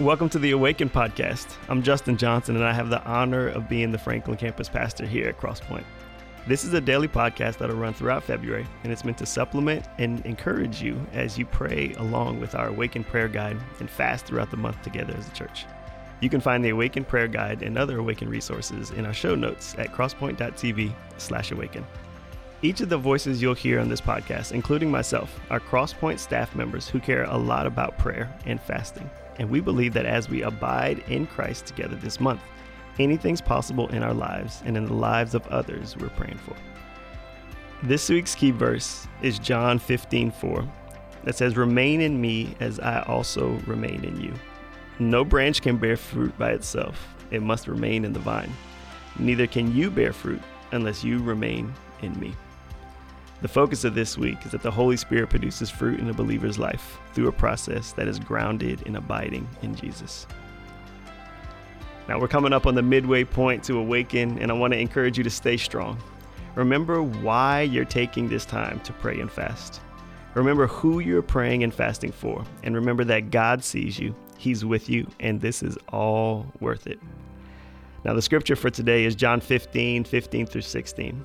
Welcome to the Awaken podcast. I'm Justin Johnson, and I have the honor of being the Franklin campus pastor here at Crosspoint. This is a daily podcast that'll run throughout February, and it's meant to supplement and encourage you as you pray along with our Awaken prayer guide and fast throughout the month together as a church. You can find the Awaken prayer guide and other Awaken resources in our show notes at crosspoint.tv/awaken. Each of the voices you'll hear on this podcast, including myself, are Crosspoint staff members who care a lot about prayer and fasting. And we believe that as we abide in Christ together this month, anything's possible in our lives and in the lives of others we're praying for. This week's key verse is John 15 4 that says, Remain in me as I also remain in you. No branch can bear fruit by itself, it must remain in the vine. Neither can you bear fruit unless you remain in me. The focus of this week is that the Holy Spirit produces fruit in a believer's life through a process that is grounded in abiding in Jesus. Now, we're coming up on the midway point to awaken, and I want to encourage you to stay strong. Remember why you're taking this time to pray and fast. Remember who you're praying and fasting for, and remember that God sees you, He's with you, and this is all worth it. Now, the scripture for today is John 15 15 through 16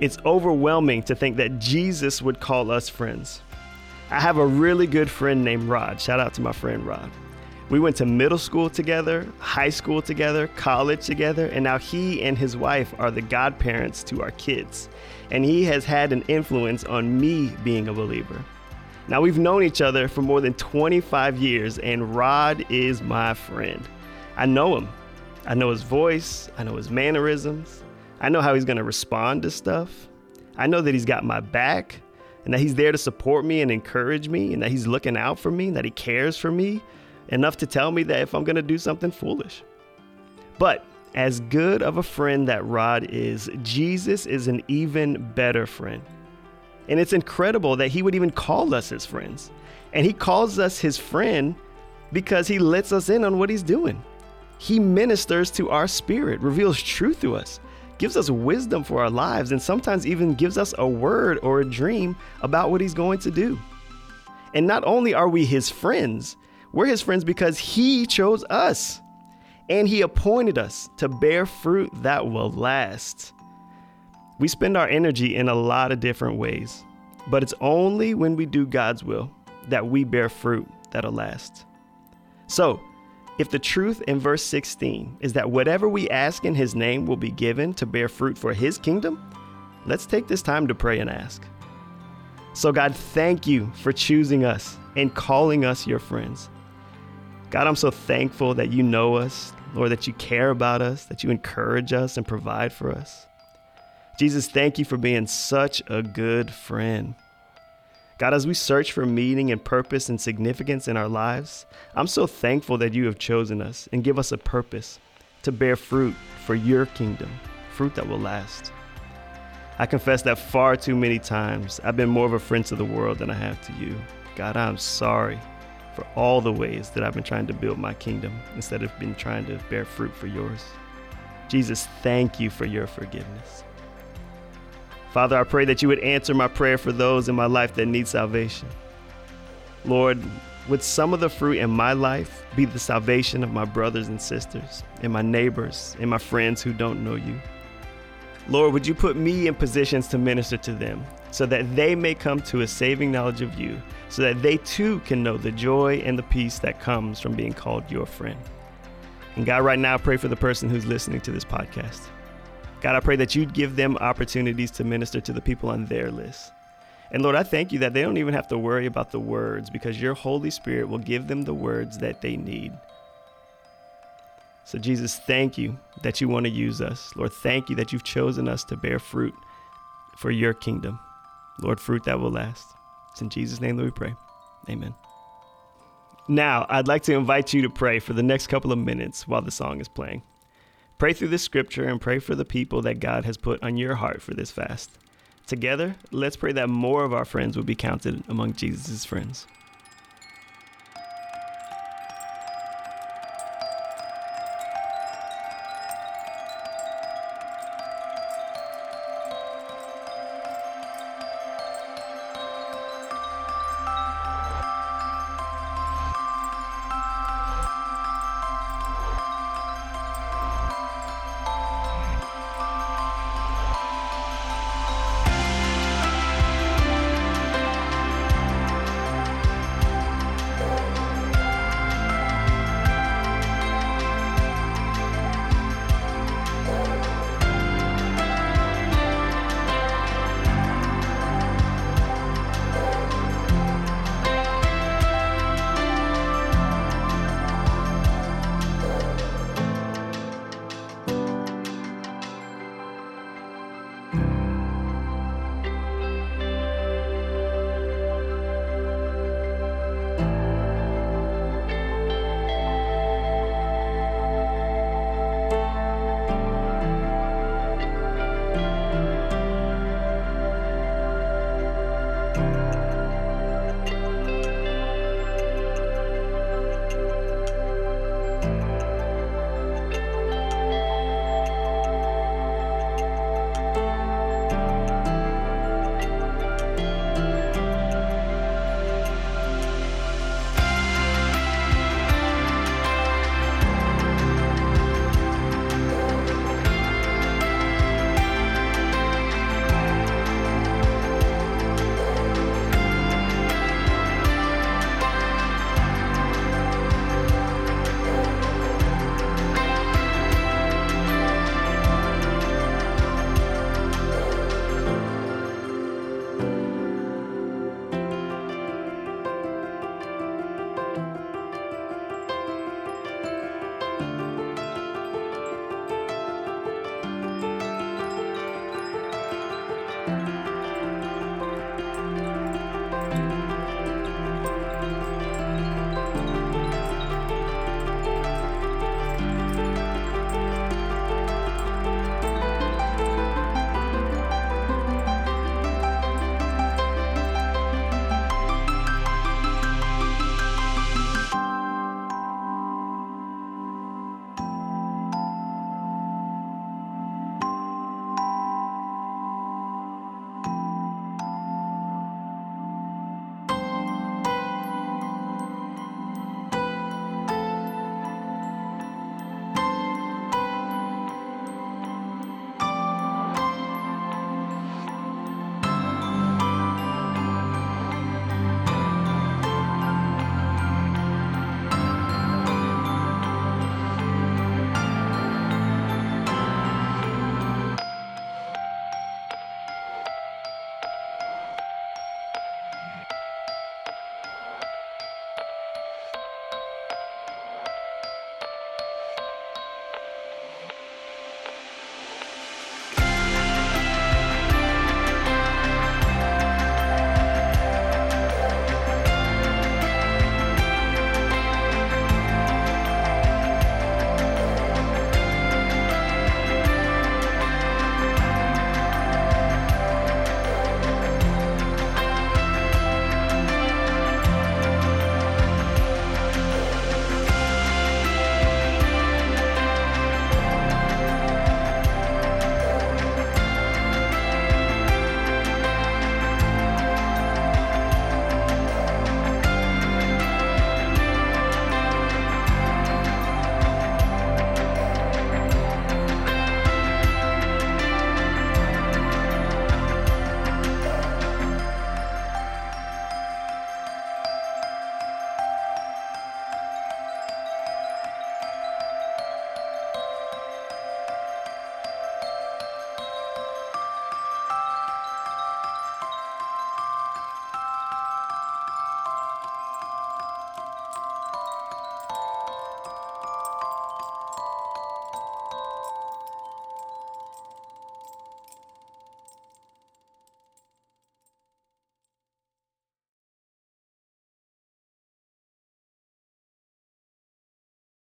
It's overwhelming to think that Jesus would call us friends. I have a really good friend named Rod. Shout out to my friend Rod. We went to middle school together, high school together, college together, and now he and his wife are the godparents to our kids. And he has had an influence on me being a believer. Now, we've known each other for more than 25 years, and Rod is my friend. I know him. I know his voice, I know his mannerisms, I know how he's going to respond to stuff. I know that he's got my back and that he's there to support me and encourage me and that he's looking out for me and that he cares for me enough to tell me that if I'm going to do something foolish. But as good of a friend that Rod is, Jesus is an even better friend. And it's incredible that he would even call us his friends. And he calls us his friend because he lets us in on what he's doing. He ministers to our spirit, reveals truth to us, gives us wisdom for our lives, and sometimes even gives us a word or a dream about what He's going to do. And not only are we His friends, we're His friends because He chose us and He appointed us to bear fruit that will last. We spend our energy in a lot of different ways, but it's only when we do God's will that we bear fruit that'll last. So, if the truth in verse 16 is that whatever we ask in His name will be given to bear fruit for His kingdom, let's take this time to pray and ask. So, God, thank you for choosing us and calling us your friends. God, I'm so thankful that you know us, Lord, that you care about us, that you encourage us and provide for us. Jesus, thank you for being such a good friend. God, as we search for meaning and purpose and significance in our lives, I'm so thankful that you have chosen us and give us a purpose to bear fruit for your kingdom, fruit that will last. I confess that far too many times I've been more of a friend to the world than I have to you. God, I'm sorry for all the ways that I've been trying to build my kingdom instead of been trying to bear fruit for yours. Jesus, thank you for your forgiveness. Father, I pray that you would answer my prayer for those in my life that need salvation. Lord, would some of the fruit in my life be the salvation of my brothers and sisters, and my neighbors, and my friends who don't know you? Lord, would you put me in positions to minister to them so that they may come to a saving knowledge of you, so that they too can know the joy and the peace that comes from being called your friend? And God, right now, I pray for the person who's listening to this podcast. God, I pray that you'd give them opportunities to minister to the people on their list. And Lord, I thank you that they don't even have to worry about the words because your Holy Spirit will give them the words that they need. So, Jesus, thank you that you want to use us. Lord, thank you that you've chosen us to bear fruit for your kingdom. Lord, fruit that will last. It's in Jesus' name that we pray. Amen. Now, I'd like to invite you to pray for the next couple of minutes while the song is playing. Pray through this scripture and pray for the people that God has put on your heart for this fast. Together, let's pray that more of our friends will be counted among Jesus' friends.